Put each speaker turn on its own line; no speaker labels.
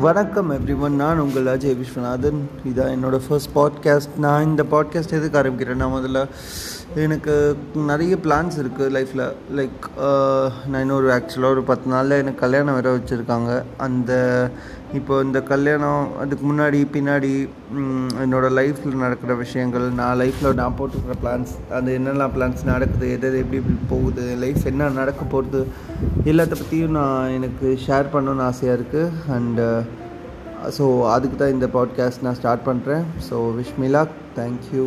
வணக்கம் எவ்ரிவன் நான் உங்கள் அஜய் விஸ்வநாதன். இதான் என்னோடய ஃபர்ஸ்ட் பாட்காஸ்ட் நான் இந்த பாட்காஸ்ட் எதுக்கு ஆரம்பிக்கிறேன்னா முதல்ல எனக்கு நிறைய பிளான்ஸ் இருக்குது லைஃப்பில் லைக் நான் இன்னொரு ஆக்சுவலாக ஒரு பத்து நாளில் எனக்கு கல்யாணம் வேறு வச்சுருக்காங்க. அந்த இப்போ இந்த கல்யாணம் அதுக்கு முன்னாடி பின்னாடி என்னோடய லைஃப்பில் நடக்கிற விஷயங்கள் நான் லைஃப்பில் நான் போட்டுக்கிற பிளான்ஸ் அது என்னெல்லாம் பிளான்ஸ் நடக்குது எது எது எப்படி எப்படி போகுது லைஃப் என்ன நடக்க போகுது எல்லாத்த பற்றியும் நான் எனக்கு ஷேர் பண்ணணுன்னு ஆசையாக இருக்குது அண்டு ஸோ uh, அதுக்கு தான் இந்த பாட்காஸ்ட் நான் ஸ்டார்ட் பண்ணுறேன் ஸோ விஷ்மிலா தேங்க்யூ